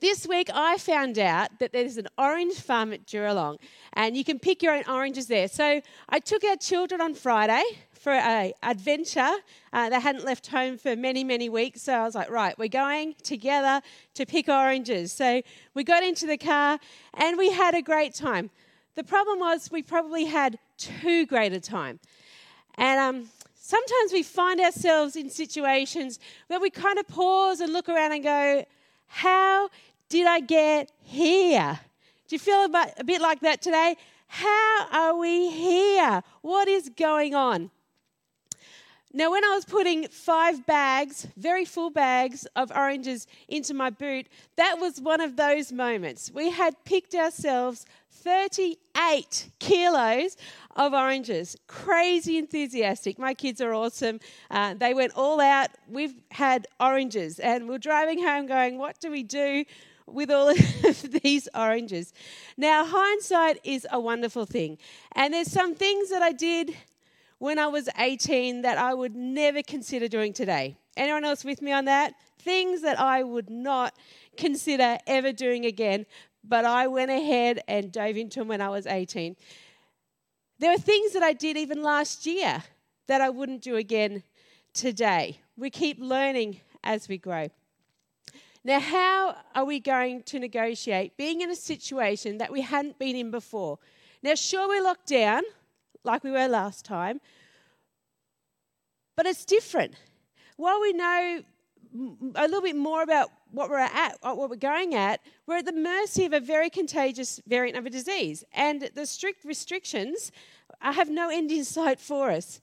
This week, I found out that there's an orange farm at Juralong, and you can pick your own oranges there. So I took our children on Friday for an adventure. Uh, they hadn't left home for many, many weeks, so I was like, right, we're going together to pick oranges. So we got into the car, and we had a great time. The problem was we probably had too great a time. And um, sometimes we find ourselves in situations where we kind of pause and look around and go, how did I get here? Do you feel a bit like that today? How are we here? What is going on? Now, when I was putting five bags, very full bags of oranges into my boot, that was one of those moments. We had picked ourselves 38 kilos of oranges. Crazy enthusiastic. My kids are awesome. Uh, they went all out. We've had oranges, and we're driving home going, What do we do? With all of these oranges. Now, hindsight is a wonderful thing. And there's some things that I did when I was 18 that I would never consider doing today. Anyone else with me on that? Things that I would not consider ever doing again, but I went ahead and dove into them when I was 18. There are things that I did even last year that I wouldn't do again today. We keep learning as we grow. Now, how are we going to negotiate being in a situation that we hadn't been in before? Now, sure, we're locked down like we were last time, but it's different. While we know a little bit more about what we're at, uh, what we're going at, we're at the mercy of a very contagious variant of a disease, and the strict restrictions uh, have no end in sight for us.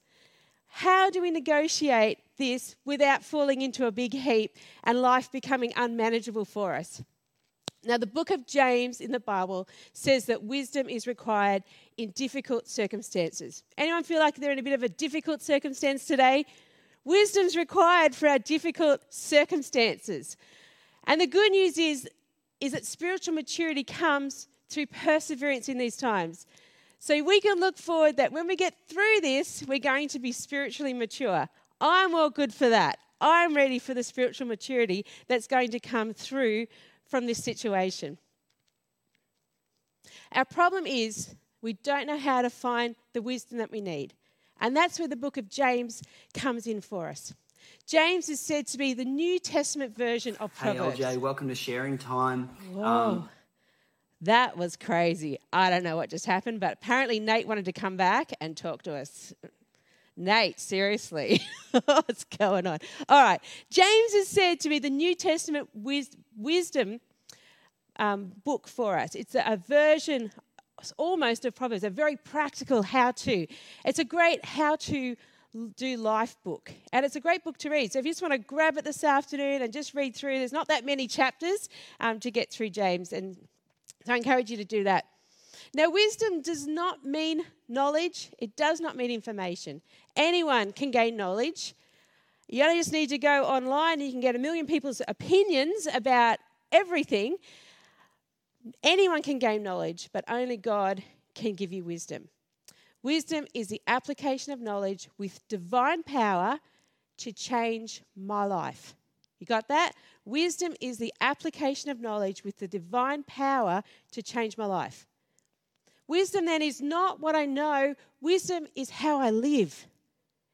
How do we negotiate this without falling into a big heap and life becoming unmanageable for us? Now, the book of James in the Bible says that wisdom is required in difficult circumstances. Anyone feel like they're in a bit of a difficult circumstance today? Wisdom's required for our difficult circumstances. And the good news is, is that spiritual maturity comes through perseverance in these times. So we can look forward that when we get through this, we're going to be spiritually mature. I'm all good for that. I'm ready for the spiritual maturity that's going to come through from this situation. Our problem is we don't know how to find the wisdom that we need. And that's where the book of James comes in for us. James is said to be the New Testament version of Proverbs. Hey, LJ, welcome to Sharing Time. Whoa. Um, that was crazy. I don't know what just happened, but apparently Nate wanted to come back and talk to us. Nate, seriously, what's going on? All right. James is said to be the New Testament wis- wisdom um, book for us. It's a, a version almost of Proverbs, a very practical how to. It's a great how to do life book. And it's a great book to read. So if you just want to grab it this afternoon and just read through, there's not that many chapters um, to get through James. And so I encourage you to do that. Now, wisdom does not mean knowledge, it does not mean information. Anyone can gain knowledge. You only just need to go online, you can get a million people's opinions about everything. Anyone can gain knowledge, but only God can give you wisdom. Wisdom is the application of knowledge with divine power to change my life. You got that? Wisdom is the application of knowledge with the divine power to change my life. Wisdom then is not what I know, wisdom is how I live.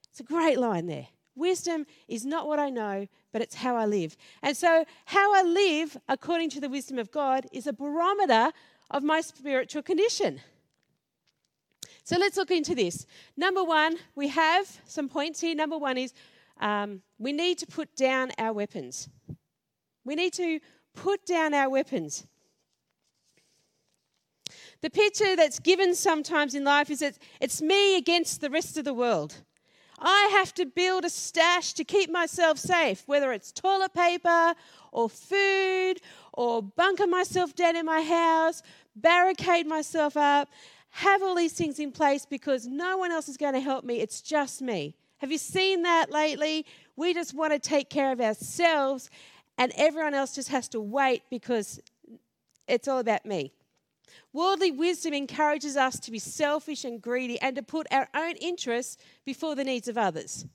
It's a great line there. Wisdom is not what I know, but it's how I live. And so, how I live, according to the wisdom of God, is a barometer of my spiritual condition. So, let's look into this. Number one, we have some points here. Number one is um, we need to put down our weapons. We need to put down our weapons. The picture that's given sometimes in life is that it's me against the rest of the world. I have to build a stash to keep myself safe, whether it's toilet paper or food or bunker myself down in my house, barricade myself up, have all these things in place because no one else is going to help me. It's just me. Have you seen that lately? We just want to take care of ourselves, and everyone else just has to wait because it's all about me. Worldly wisdom encourages us to be selfish and greedy and to put our own interests before the needs of others.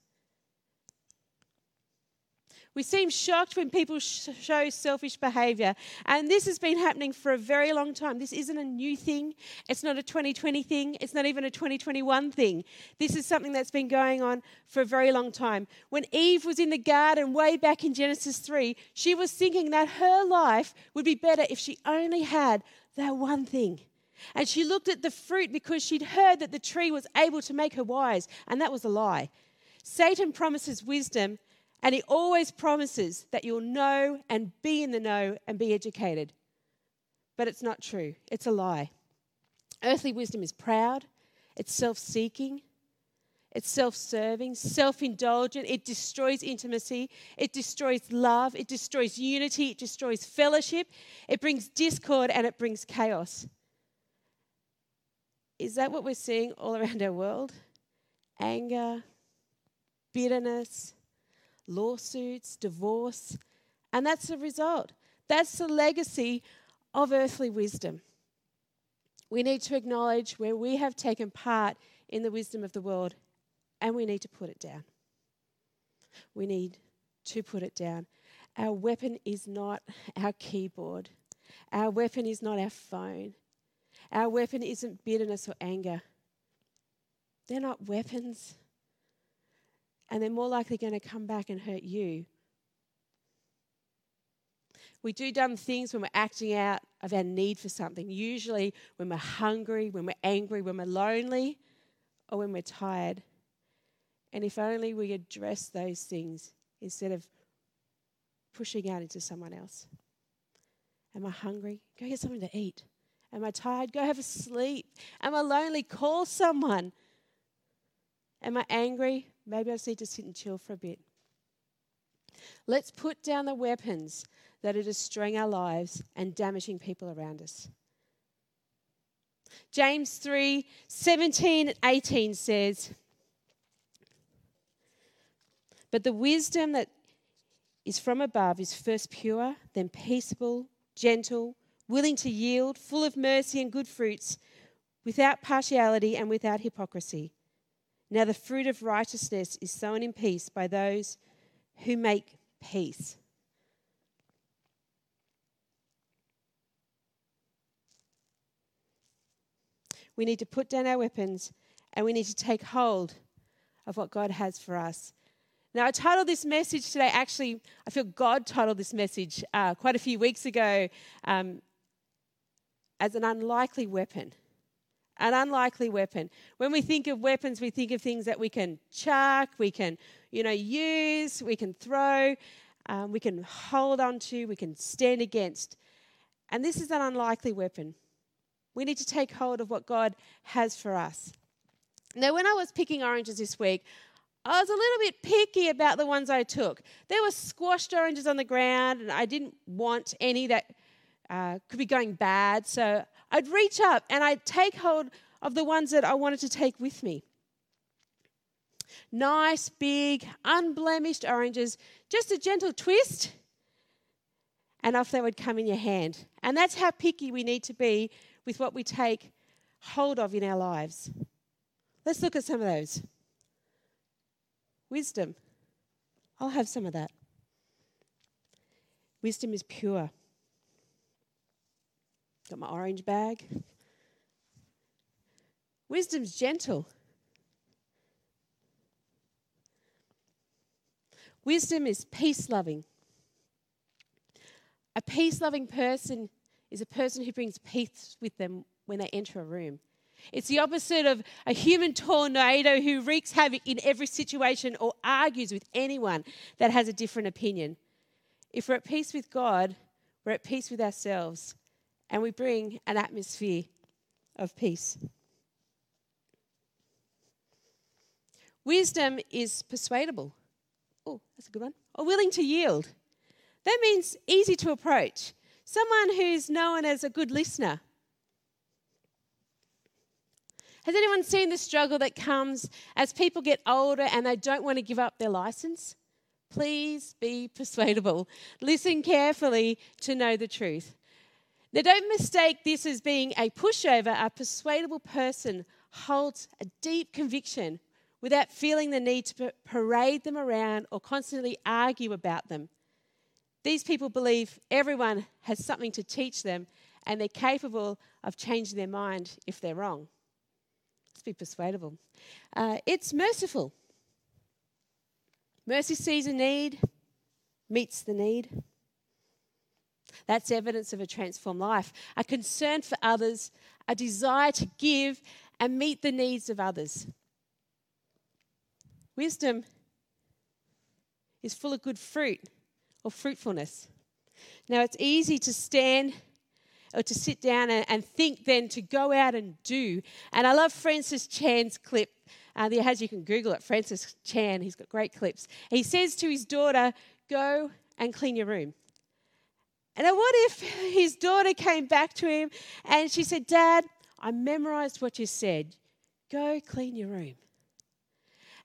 We seem shocked when people sh- show selfish behavior. And this has been happening for a very long time. This isn't a new thing. It's not a 2020 thing. It's not even a 2021 thing. This is something that's been going on for a very long time. When Eve was in the garden way back in Genesis 3, she was thinking that her life would be better if she only had that one thing. And she looked at the fruit because she'd heard that the tree was able to make her wise, and that was a lie. Satan promises wisdom, and he always promises that you'll know and be in the know and be educated. But it's not true, it's a lie. Earthly wisdom is proud, it's self seeking, it's self serving, self indulgent. It destroys intimacy. It destroys love. It destroys unity. It destroys fellowship. It brings discord and it brings chaos. Is that what we're seeing all around our world? Anger, bitterness, lawsuits, divorce. And that's the result. That's the legacy of earthly wisdom. We need to acknowledge where we have taken part in the wisdom of the world and we need to put it down. We need to put it down. Our weapon is not our keyboard, our weapon is not our phone, our weapon isn't bitterness or anger. They're not weapons. And they're more likely going to come back and hurt you. We do dumb things when we're acting out of our need for something, usually when we're hungry, when we're angry, when we're lonely, or when we're tired. And if only we address those things instead of pushing out into someone else. Am I hungry? Go get something to eat. Am I tired? Go have a sleep. Am I lonely? Call someone. Am I angry? Maybe I just need to sit and chill for a bit. Let's put down the weapons that are destroying our lives and damaging people around us. James 3 17 and 18 says, But the wisdom that is from above is first pure, then peaceable, gentle willing to yield, full of mercy and good fruits, without partiality and without hypocrisy. Now, the fruit of righteousness is sown in peace by those who make peace. We need to put down our weapons and we need to take hold of what God has for us. Now, I titled this message today, actually, I feel God titled this message uh, quite a few weeks ago. Um, as an unlikely weapon. An unlikely weapon. When we think of weapons, we think of things that we can chuck, we can, you know, use, we can throw, um, we can hold on to, we can stand against. And this is an unlikely weapon. We need to take hold of what God has for us. Now, when I was picking oranges this week, I was a little bit picky about the ones I took. There were squashed oranges on the ground, and I didn't want any that uh, could be going bad. So I'd reach up and I'd take hold of the ones that I wanted to take with me. Nice, big, unblemished oranges, just a gentle twist, and off they would come in your hand. And that's how picky we need to be with what we take hold of in our lives. Let's look at some of those. Wisdom. I'll have some of that. Wisdom is pure. Got my orange bag. Wisdom's gentle. Wisdom is peace loving. A peace loving person is a person who brings peace with them when they enter a room. It's the opposite of a human tornado who wreaks havoc in every situation or argues with anyone that has a different opinion. If we're at peace with God, we're at peace with ourselves and we bring an atmosphere of peace. Wisdom is persuadable. Oh, that's a good one. Or willing to yield. That means easy to approach. Someone who's known as a good listener. Has anyone seen the struggle that comes as people get older and they don't want to give up their license? Please be persuadable. Listen carefully to know the truth. Now, don't mistake this as being a pushover. A persuadable person holds a deep conviction without feeling the need to parade them around or constantly argue about them. These people believe everyone has something to teach them and they're capable of changing their mind if they're wrong. Let's be persuadable. Uh, it's merciful. Mercy sees a need, meets the need. That's evidence of a transformed life, a concern for others, a desire to give and meet the needs of others. Wisdom is full of good fruit or fruitfulness. Now, it's easy to stand or to sit down and, and think then to go out and do. And I love Francis Chan's clip. Uh, there has, you can Google it, Francis Chan, he's got great clips. He says to his daughter, Go and clean your room. And what if his daughter came back to him and she said, Dad, I memorized what you said. Go clean your room.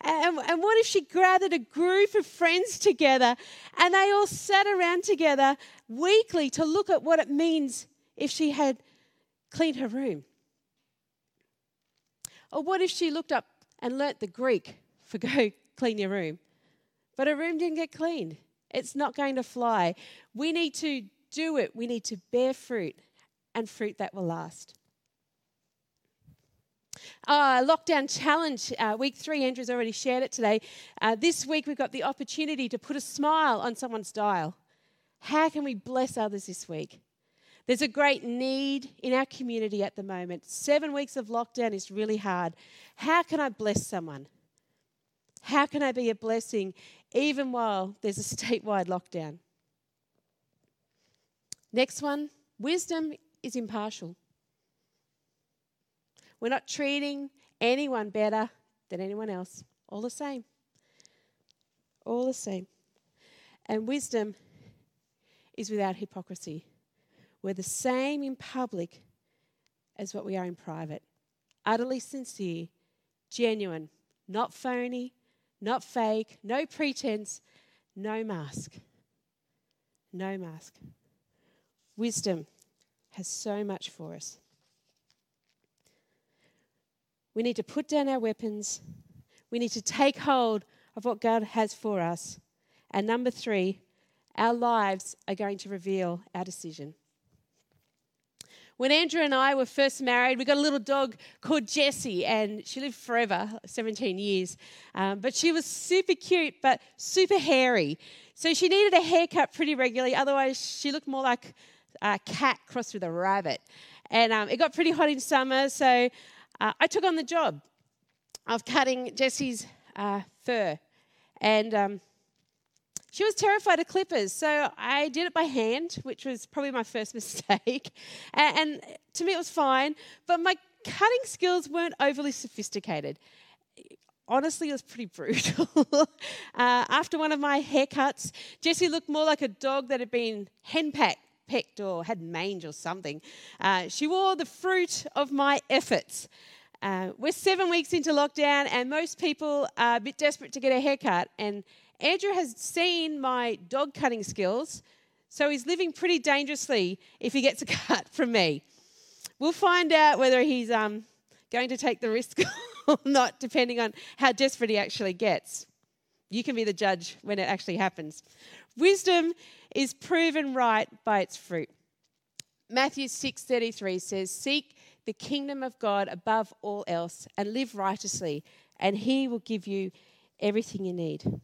And, and what if she gathered a group of friends together and they all sat around together weekly to look at what it means if she had cleaned her room? Or what if she looked up and learnt the Greek for go clean your room, but her room didn't get cleaned? It's not going to fly. We need to do it. We need to bear fruit and fruit that will last. Uh, lockdown challenge, uh, week three, Andrew's already shared it today. Uh, this week, we've got the opportunity to put a smile on someone's dial. How can we bless others this week? There's a great need in our community at the moment. Seven weeks of lockdown is really hard. How can I bless someone? How can I be a blessing even while there's a statewide lockdown? Next one wisdom is impartial. We're not treating anyone better than anyone else. All the same. All the same. And wisdom is without hypocrisy. We're the same in public as what we are in private. Utterly sincere, genuine, not phony, not fake, no pretense, no mask. No mask. Wisdom has so much for us. We need to put down our weapons. We need to take hold of what God has for us. And number three, our lives are going to reveal our decision. When Andrew and I were first married, we got a little dog called Jessie, and she lived forever 17 years. Um, but she was super cute, but super hairy. So she needed a haircut pretty regularly, otherwise, she looked more like a cat crossed with a rabbit. And um, it got pretty hot in summer, so uh, I took on the job of cutting Jessie's uh, fur. And um, she was terrified of clippers, so I did it by hand, which was probably my first mistake. and, to me, it was fine, but my cutting skills weren't overly sophisticated. Honestly, it was pretty brutal. uh, after one of my haircuts, Jessie looked more like a dog that had been henpecked pecked or had mange or something. Uh, she wore the fruit of my efforts. Uh, we're seven weeks into lockdown, and most people are a bit desperate to get a haircut. And Andrew has seen my dog cutting skills, so he's living pretty dangerously if he gets a cut from me. We'll find out whether he's um, going to take the risk or not, depending on how desperate he actually gets. You can be the judge when it actually happens. Wisdom is proven right by its fruit. Matthew 6:33 says, "Seek the kingdom of God above all else and live righteously, and he will give you everything you need."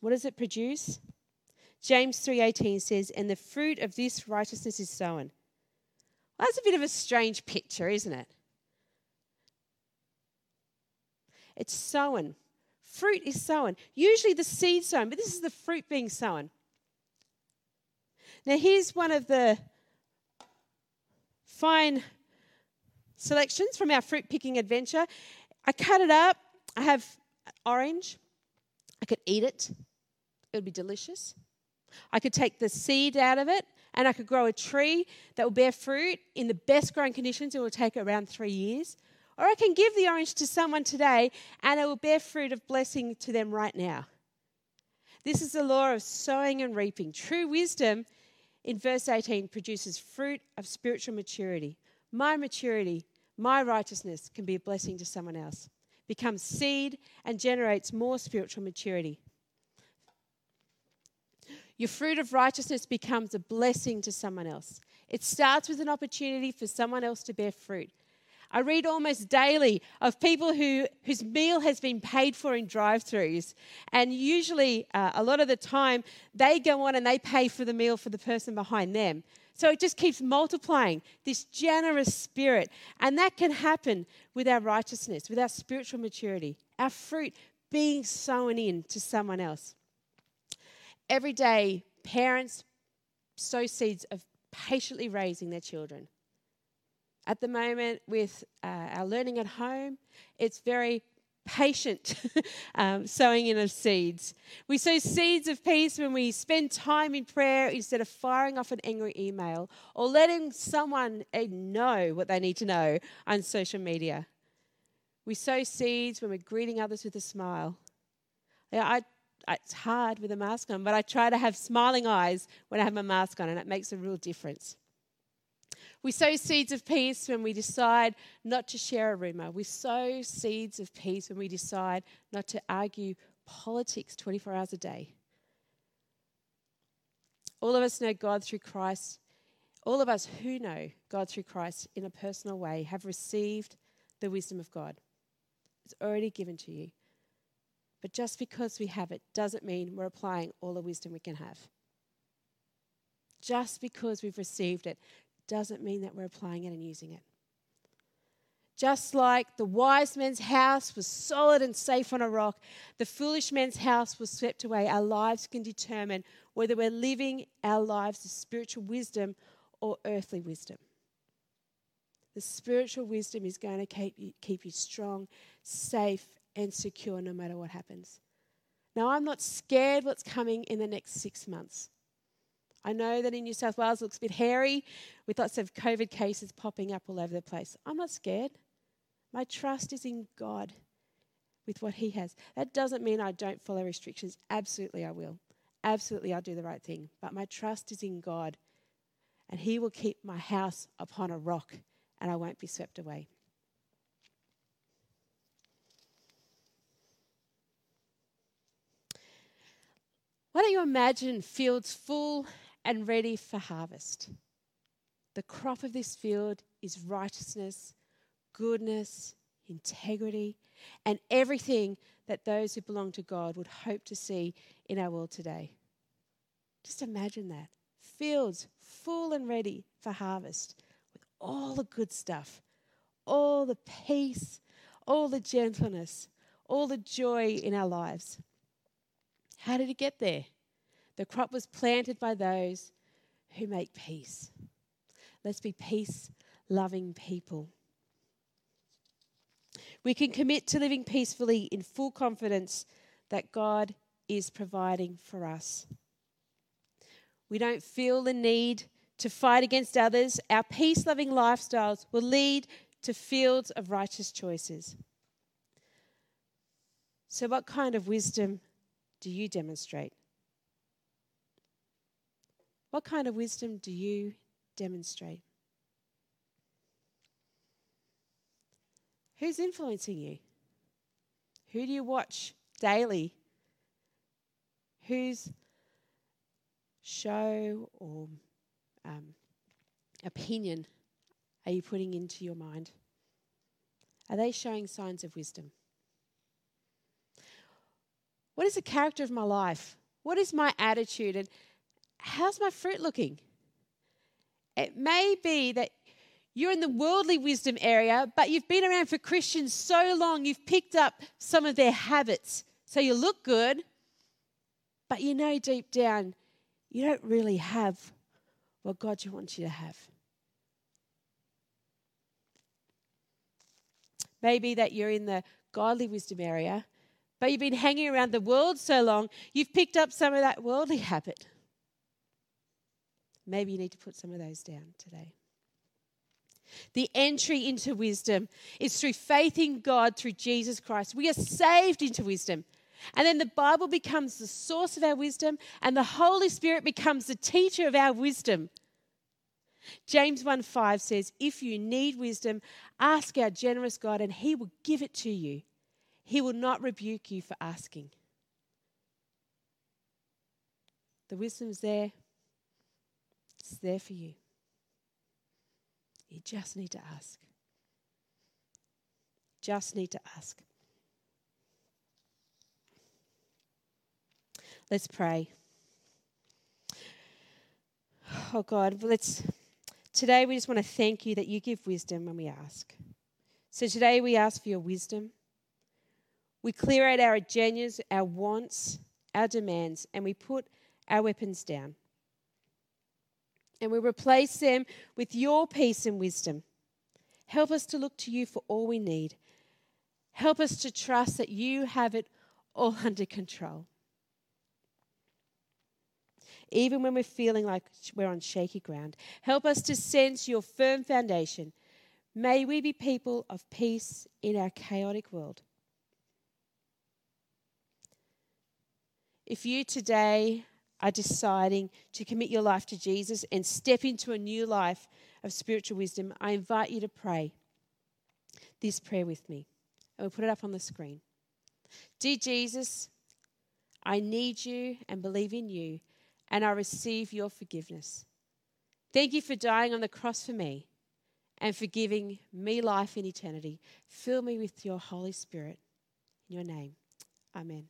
What does it produce? James 3:18 says, "And the fruit of this righteousness is sown." Well, that's a bit of a strange picture, isn't it? It's sown. Fruit is sown. Usually the seed sown, but this is the fruit being sown. Now, here's one of the fine selections from our fruit picking adventure. I cut it up. I have orange. I could eat it, it would be delicious. I could take the seed out of it and I could grow a tree that will bear fruit in the best growing conditions. It will take around three years. Or I can give the orange to someone today and it will bear fruit of blessing to them right now. This is the law of sowing and reaping. True wisdom in verse 18 produces fruit of spiritual maturity. My maturity, my righteousness can be a blessing to someone else, becomes seed and generates more spiritual maturity. Your fruit of righteousness becomes a blessing to someone else. It starts with an opportunity for someone else to bear fruit. I read almost daily of people who, whose meal has been paid for in drive throughs. And usually, uh, a lot of the time, they go on and they pay for the meal for the person behind them. So it just keeps multiplying this generous spirit. And that can happen with our righteousness, with our spiritual maturity, our fruit being sown in to someone else. Every day, parents sow seeds of patiently raising their children. At the moment, with uh, our learning at home, it's very patient um, sowing in of seeds. We sow seeds of peace when we spend time in prayer instead of firing off an angry email or letting someone eh, know what they need to know on social media. We sow seeds when we're greeting others with a smile. Yeah, I, it's hard with a mask on, but I try to have smiling eyes when I have my mask on, and it makes a real difference. We sow seeds of peace when we decide not to share a rumor. We sow seeds of peace when we decide not to argue politics 24 hours a day. All of us know God through Christ. All of us who know God through Christ in a personal way have received the wisdom of God. It's already given to you. But just because we have it doesn't mean we're applying all the wisdom we can have. Just because we've received it doesn't mean that we're applying it and using it. Just like the wise man's house was solid and safe on a rock, the foolish man's house was swept away. Our lives can determine whether we're living our lives of spiritual wisdom or earthly wisdom. The spiritual wisdom is going to keep you, keep you strong, safe, and secure no matter what happens. Now, I'm not scared what's coming in the next six months. I know that in New South Wales it looks a bit hairy with lots of COVID cases popping up all over the place. I'm not scared. My trust is in God with what He has. That doesn't mean I don't follow restrictions. Absolutely, I will. Absolutely, I'll do the right thing. But my trust is in God, and He will keep my house upon a rock, and I won't be swept away. Why don't you imagine fields full and ready for harvest. The crop of this field is righteousness, goodness, integrity, and everything that those who belong to God would hope to see in our world today. Just imagine that. Fields full and ready for harvest with all the good stuff, all the peace, all the gentleness, all the joy in our lives. How did it get there? The crop was planted by those who make peace. Let's be peace loving people. We can commit to living peacefully in full confidence that God is providing for us. We don't feel the need to fight against others. Our peace loving lifestyles will lead to fields of righteous choices. So, what kind of wisdom do you demonstrate? What kind of wisdom do you demonstrate? Who's influencing you? Who do you watch daily? Whose show or um, opinion are you putting into your mind? Are they showing signs of wisdom? What is the character of my life? What is my attitude? And how's my fruit looking? It may be that you're in the worldly wisdom area, but you've been around for Christians so long, you've picked up some of their habits. So you look good, but you know deep down, you don't really have what God wants you to have. Maybe that you're in the godly wisdom area, but you've been hanging around the world so long, you've picked up some of that worldly habit. Maybe you need to put some of those down today. The entry into wisdom is through faith in God through Jesus Christ. We are saved into wisdom. And then the Bible becomes the source of our wisdom, and the Holy Spirit becomes the teacher of our wisdom. James 1 5 says, If you need wisdom, ask our generous God, and he will give it to you. He will not rebuke you for asking. The wisdom's there. It's there for you. You just need to ask. Just need to ask. Let's pray. Oh God, let's today we just want to thank you that you give wisdom when we ask. So today we ask for your wisdom. We clear out our agendas, our wants, our demands, and we put our weapons down. And we replace them with your peace and wisdom. Help us to look to you for all we need. Help us to trust that you have it all under control. Even when we're feeling like we're on shaky ground, help us to sense your firm foundation. May we be people of peace in our chaotic world. If you today are deciding to commit your life to Jesus and step into a new life of spiritual wisdom, I invite you to pray this prayer with me. And we'll put it up on the screen. Dear Jesus, I need you and believe in you, and I receive your forgiveness. Thank you for dying on the cross for me and for giving me life in eternity. Fill me with your Holy Spirit. In your name, amen.